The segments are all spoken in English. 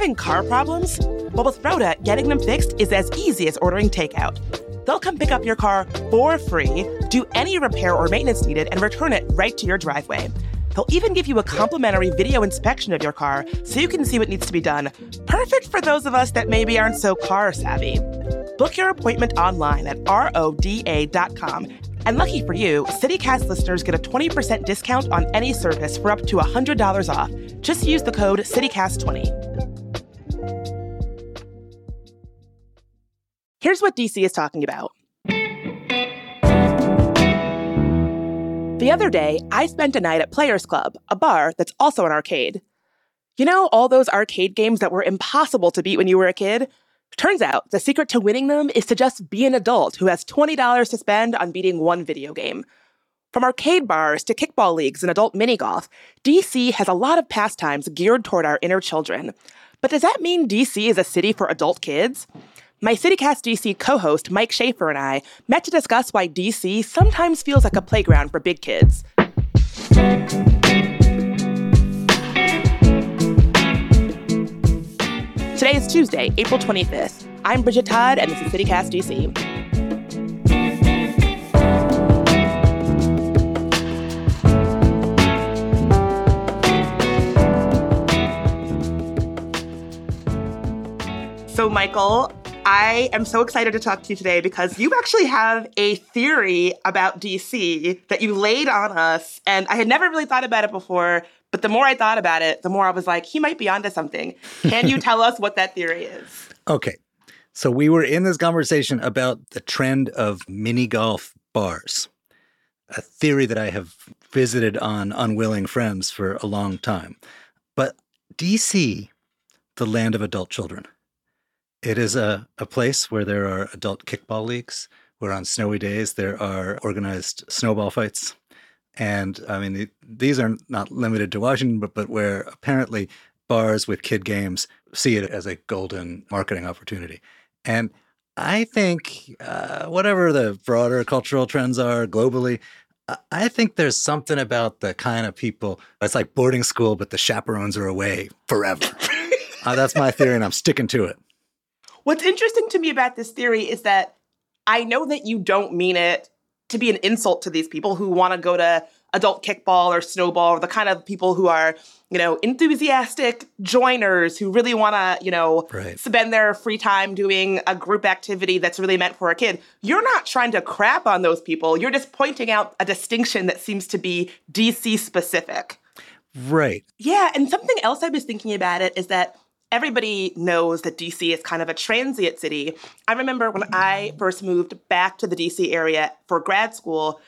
Having car problems? Well, with Roda, getting them fixed is as easy as ordering takeout. They'll come pick up your car for free, do any repair or maintenance needed, and return it right to your driveway. They'll even give you a complimentary video inspection of your car so you can see what needs to be done. Perfect for those of us that maybe aren't so car savvy. Book your appointment online at roda.com. And lucky for you, CityCast listeners get a 20% discount on any service for up to $100 off. Just use the code CityCast20. Here's what DC is talking about. The other day, I spent a night at Players Club, a bar that's also an arcade. You know, all those arcade games that were impossible to beat when you were a kid? Turns out the secret to winning them is to just be an adult who has $20 to spend on beating one video game. From arcade bars to kickball leagues and adult mini golf, DC has a lot of pastimes geared toward our inner children. But does that mean DC is a city for adult kids? My CityCast DC co host, Mike Schaffer, and I met to discuss why DC sometimes feels like a playground for big kids. Today is Tuesday, April 25th. I'm Bridget Todd, and this is CityCast DC. So, Michael, I am so excited to talk to you today because you actually have a theory about DC that you laid on us. And I had never really thought about it before, but the more I thought about it, the more I was like, he might be onto something. Can you tell us what that theory is? Okay. So we were in this conversation about the trend of mini golf bars, a theory that I have visited on unwilling friends for a long time. But DC, the land of adult children, it is a, a place where there are adult kickball leagues, where on snowy days there are organized snowball fights. And I mean, the, these are not limited to Washington, but, but where apparently bars with kid games see it as a golden marketing opportunity. And I think, uh, whatever the broader cultural trends are globally, I think there's something about the kind of people, it's like boarding school, but the chaperones are away forever. uh, that's my theory, and I'm sticking to it. What's interesting to me about this theory is that I know that you don't mean it to be an insult to these people who want to go to adult kickball or snowball, or the kind of people who are, you know, enthusiastic joiners who really want to, you know, right. spend their free time doing a group activity that's really meant for a kid. You're not trying to crap on those people. You're just pointing out a distinction that seems to be DC specific. Right. Yeah. And something else I was thinking about it is that everybody knows that DC is kind of a transient city. I remember when I first moved back to the DC area for grad school,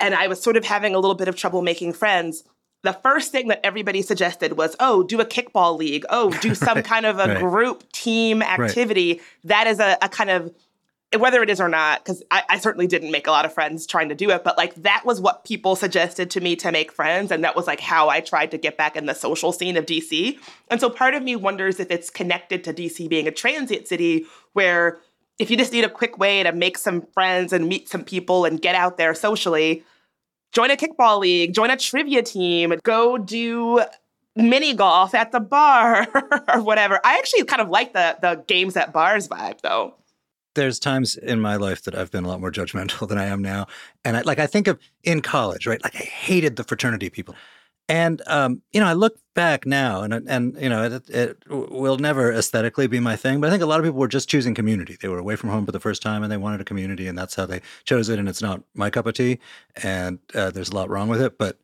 and I was sort of having a little bit of trouble making friends. The first thing that everybody suggested was, oh, do a kickball league. Oh, do some kind of a right. group team activity. Right. That is a, a kind of whether it is or not, because I, I, certainly didn't make a lot of friends trying to do it, but like that was what people suggested to me to make friends. And that was like how I tried to get back in the social scene of DC. And so part of me wonders if it's connected to DC being a transient city where if you just need a quick way to make some friends and meet some people and get out there socially, join a kickball league, join a trivia team, go do mini golf at the bar or whatever. I actually kind of like the the games at bars vibe though there's times in my life that I've been a lot more judgmental than I am now. And I, like I think of in college, right? Like I hated the fraternity people. And um, you know, I look back now, and and you know, it, it, will never aesthetically be my thing. But I think a lot of people were just choosing community. They were away from home for the first time, and they wanted a community, and that's how they chose it. And it's not my cup of tea, and uh, there's a lot wrong with it. But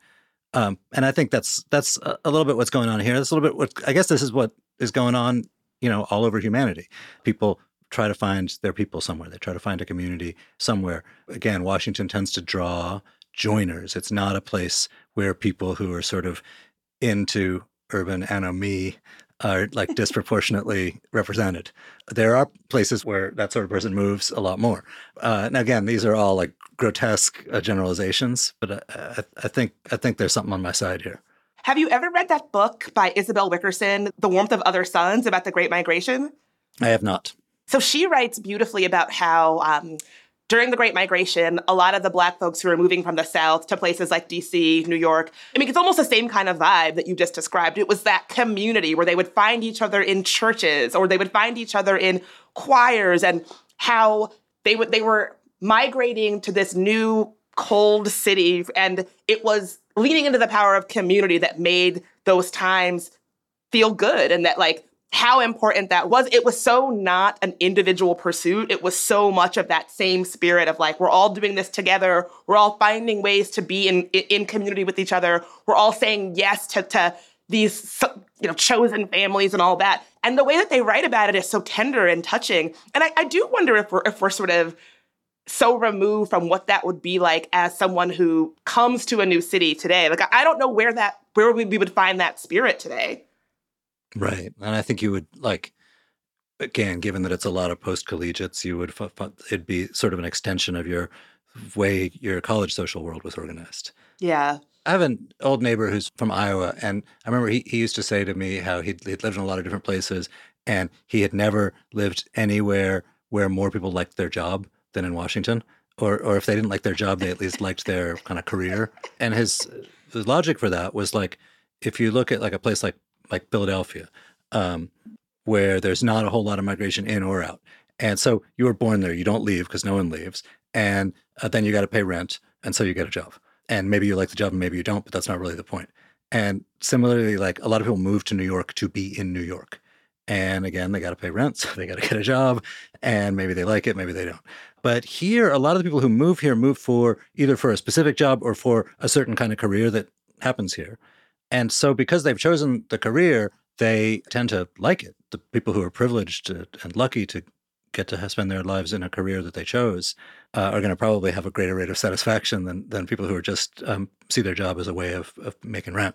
um, and I think that's that's a little bit what's going on here. That's a little bit what I guess this is what is going on, you know, all over humanity. People try to find their people somewhere. They try to find a community somewhere. Again, Washington tends to draw joiners. It's not a place where people who are sort of into urban anomie are like disproportionately represented. There are places where that sort of person moves a lot more. Uh, and again, these are all like grotesque uh, generalizations, but I, I, I think I think there's something on my side here. Have you ever read that book by Isabel Wilkerson, The Warmth of Other Suns, about the Great Migration? I have not. So she writes beautifully about how um, during the Great Migration, a lot of the Black folks who were moving from the South to places like DC, New York, I mean, it's almost the same kind of vibe that you just described. It was that community where they would find each other in churches or they would find each other in choirs and how they would they were migrating to this new cold city and it was leaning into the power of community that made those times feel good and that like how important that was. It was so not an individual pursuit. It was so much of that same spirit of like, we're all doing this together. We're all finding ways to be in, in community with each other. We're all saying yes to, to these, you know, chosen families and all that. And the way that they write about it is so tender and touching. And I, I do wonder if we're, if we're sort of so removed from what that would be like as someone who comes to a new city today. Like, I don't know where that, where we, we would find that spirit today. Right. And I think you would like, again, given that it's a lot of post collegiates, you would, f- f- it'd be sort of an extension of your way your college social world was organized. Yeah. I have an old neighbor who's from Iowa, and I remember he, he used to say to me how he'd, he'd lived in a lot of different places, and he had never lived anywhere where more people liked their job than in Washington. Or, or if they didn't like their job, they at least liked their kind of career. And his, his logic for that was like, if you look at like a place like like Philadelphia, um, where there's not a whole lot of migration in or out. And so you were born there, you don't leave because no one leaves. And uh, then you got to pay rent. And so you get a job. And maybe you like the job and maybe you don't, but that's not really the point. And similarly, like a lot of people move to New York to be in New York. And again, they got to pay rent, so they got to get a job. And maybe they like it, maybe they don't. But here, a lot of the people who move here move for either for a specific job or for a certain kind of career that happens here. And so, because they've chosen the career, they tend to like it. The people who are privileged and lucky to get to spend their lives in a career that they chose uh, are going to probably have a greater rate of satisfaction than, than people who are just um, see their job as a way of, of making rent.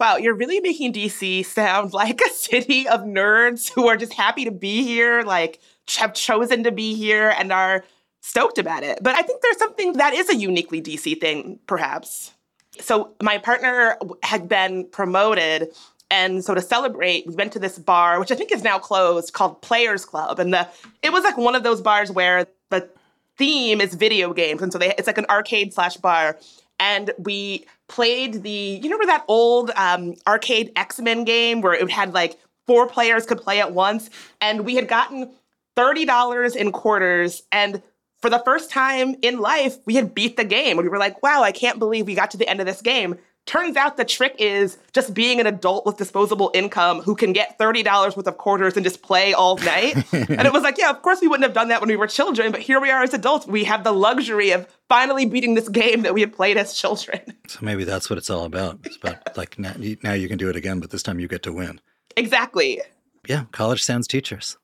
Wow, you're really making DC sound like a city of nerds who are just happy to be here, like have chosen to be here and are stoked about it. But I think there's something that is a uniquely DC thing, perhaps. So my partner had been promoted. And so to celebrate, we went to this bar, which I think is now closed, called Players Club. And the it was like one of those bars where the theme is video games. And so they, it's like an arcade slash bar. And we played the, you remember that old um, arcade X Men game where it had like four players could play at once? And we had gotten $30 in quarters. And for the first time in life, we had beat the game. We were like, wow, I can't believe we got to the end of this game. Turns out the trick is just being an adult with disposable income who can get $30 worth of quarters and just play all night. and it was like, yeah, of course we wouldn't have done that when we were children, but here we are as adults. We have the luxury of finally beating this game that we had played as children. So maybe that's what it's all about. It's about like now, now you can do it again, but this time you get to win. Exactly. Yeah, college sans teachers.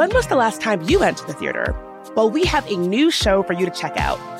When was the last time you went to the theater? Well, we have a new show for you to check out.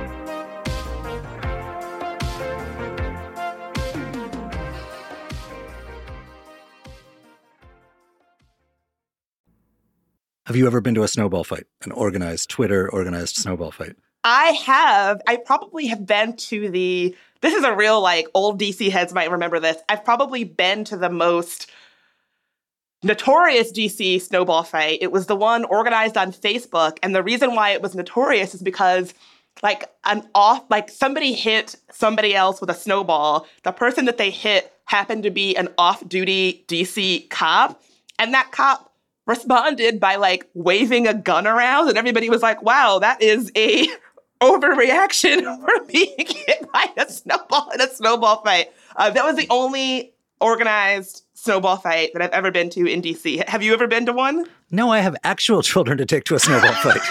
Have you ever been to a snowball fight, an organized Twitter organized snowball fight? I have. I probably have been to the. This is a real like old DC heads might remember this. I've probably been to the most notorious DC snowball fight. It was the one organized on Facebook, and the reason why it was notorious is because like an off like somebody hit somebody else with a snowball. The person that they hit happened to be an off-duty DC cop, and that cop responded by like waving a gun around and everybody was like wow that is a overreaction for being hit by a snowball in a snowball fight uh, that was the only organized snowball fight that i've ever been to in dc have you ever been to one no i have actual children to take to a snowball fight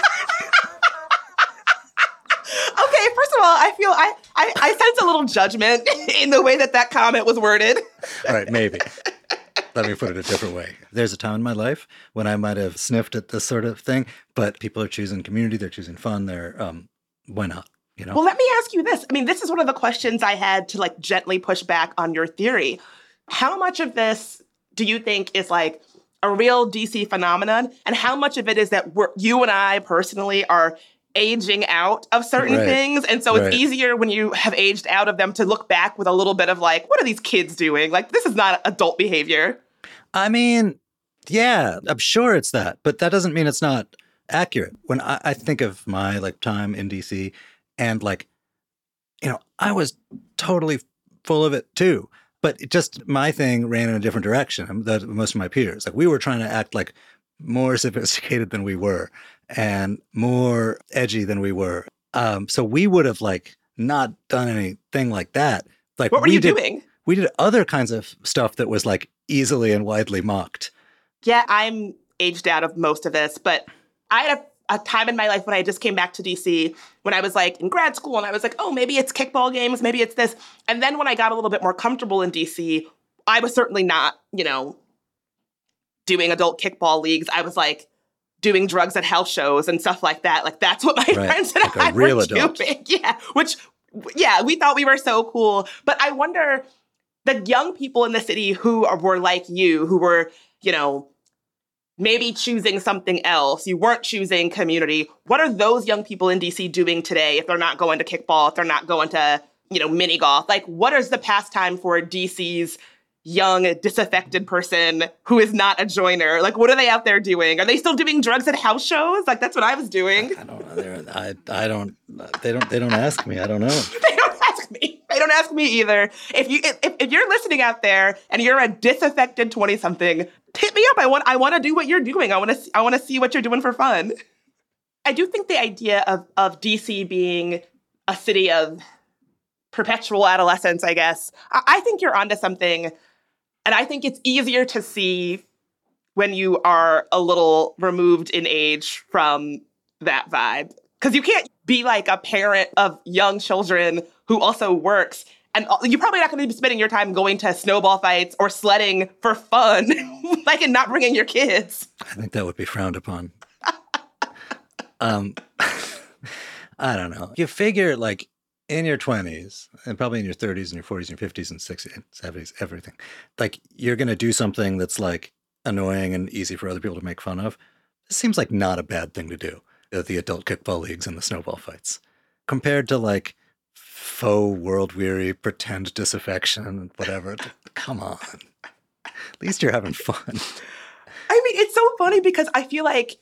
okay, first of all, I feel I, I I sense a little judgment in the way that that comment was worded. All right, maybe. Let me put it a different way. There's a time in my life when I might have sniffed at this sort of thing, but people are choosing community, they're choosing fun, they're um why not? You know? Well, let me ask you this. I mean, this is one of the questions I had to like gently push back on your theory. How much of this do you think is like a real DC phenomenon, and how much of it is that you and I personally are aging out of certain right. things. And so it's easier when you have aged out of them to look back with a little bit of like, what are these kids doing? Like, this is not adult behavior. I mean, yeah, I'm sure it's that, but that doesn't mean it's not accurate. When I, I think of my like time in DC and like, you know, I was totally full of it too. But it just my thing ran in a different direction than most of my peers. Like we were trying to act like more sophisticated than we were and more edgy than we were. Um, so we would have like not done anything like that. Like what were we you did, doing? We did other kinds of stuff that was like easily and widely mocked. Yeah, I'm aged out of most of this, but I had a, a time in my life when I just came back to DC when I was like in grad school and I was like, oh, maybe it's kickball games, maybe it's this. And then when I got a little bit more comfortable in DC, I was certainly not, you know, doing adult kickball leagues. I was like, doing drugs at house shows and stuff like that. Like that's what my right. friends and like I were adult. doing. Yeah, which yeah, we thought we were so cool. But I wonder the young people in the city who are, were like you, who were you know maybe choosing something else. You weren't choosing community. What are those young people in DC doing today if they're not going to kickball, if they're not going to you know mini golf? Like what is the pastime for DC's young disaffected person who is not a joiner. Like what are they out there doing? Are they still doing drugs at house shows? Like that's what i was doing. I don't know. I, I don't they don't they don't ask me. I don't know. They don't ask me. They don't ask me either. If you if, if you're listening out there and you're a disaffected 20 something hit me up. I want i want to do what you're doing. I want to i want to see what you're doing for fun. I do think the idea of of dc being a city of perpetual adolescence i guess I, I think you're onto something and I think it's easier to see when you are a little removed in age from that vibe. Because you can't be like a parent of young children who also works. And you're probably not going to be spending your time going to snowball fights or sledding for fun, like and not bringing your kids. I think that would be frowned upon. um, I don't know. You figure like in your 20s and probably in your 30s and your 40s and your 50s and 60s and 70s everything like you're going to do something that's like annoying and easy for other people to make fun of. This seems like not a bad thing to do uh, the adult kickball leagues and the snowball fights. Compared to like faux world weary pretend disaffection whatever come on. At least you're having fun. I mean it's so funny because i feel like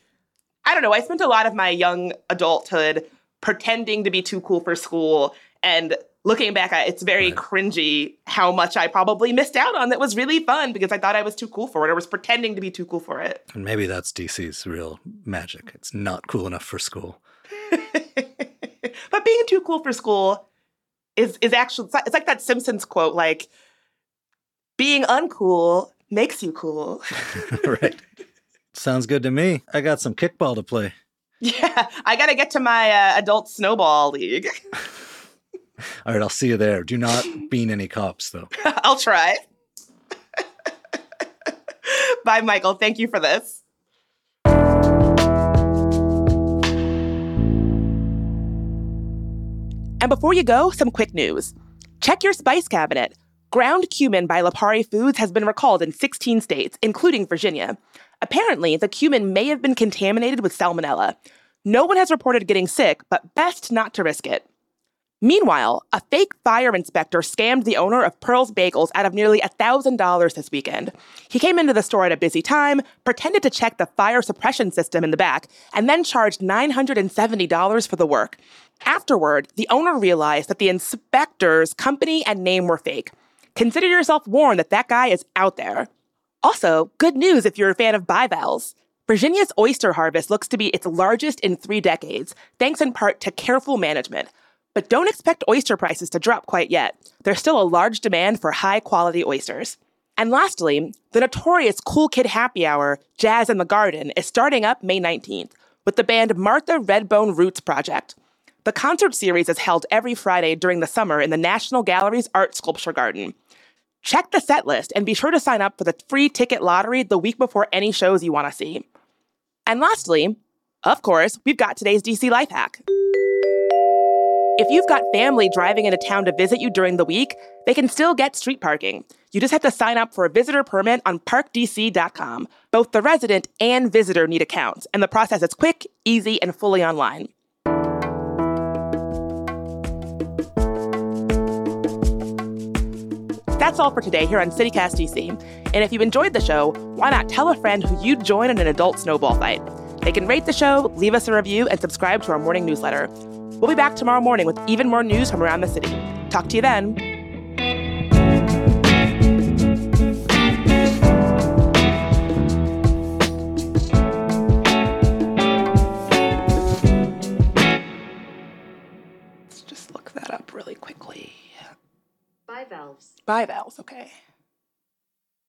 i don't know i spent a lot of my young adulthood pretending to be too cool for school and looking back at it, it's very right. cringy how much I probably missed out on that was really fun because I thought I was too cool for it or was pretending to be too cool for it. And maybe that's DC's real magic. It's not cool enough for school. but being too cool for school is is actually it's like that Simpsons quote like being uncool makes you cool. right. Sounds good to me. I got some kickball to play. Yeah, I got to get to my uh, adult snowball league. All right, I'll see you there. Do not bean any cops, though. I'll try. Bye, Michael. Thank you for this. And before you go, some quick news. Check your spice cabinet. Ground cumin by Lipari Foods has been recalled in 16 states, including Virginia. Apparently, the cumin may have been contaminated with salmonella. No one has reported getting sick, but best not to risk it. Meanwhile, a fake fire inspector scammed the owner of Pearl's Bagels out of nearly $1,000 this weekend. He came into the store at a busy time, pretended to check the fire suppression system in the back, and then charged $970 for the work. Afterward, the owner realized that the inspector's company and name were fake. Consider yourself warned that that guy is out there. Also, good news if you're a fan of bivalves. Virginia's oyster harvest looks to be its largest in three decades, thanks in part to careful management. But don't expect oyster prices to drop quite yet. There's still a large demand for high quality oysters. And lastly, the notorious Cool Kid Happy Hour, Jazz in the Garden, is starting up May 19th with the band Martha Redbone Roots Project. The concert series is held every Friday during the summer in the National Gallery's Art Sculpture Garden. Check the set list and be sure to sign up for the free ticket lottery the week before any shows you want to see. And lastly, of course, we've got today's DC Life Hack. If you've got family driving into town to visit you during the week, they can still get street parking. You just have to sign up for a visitor permit on parkdc.com. Both the resident and visitor need accounts, and the process is quick, easy, and fully online. That's all for today here on CityCast DC. And if you enjoyed the show, why not tell a friend who you'd join in an adult snowball fight? They can rate the show, leave us a review, and subscribe to our morning newsletter. We'll be back tomorrow morning with even more news from around the city. Talk to you then. Bivalves. Bivalves, okay.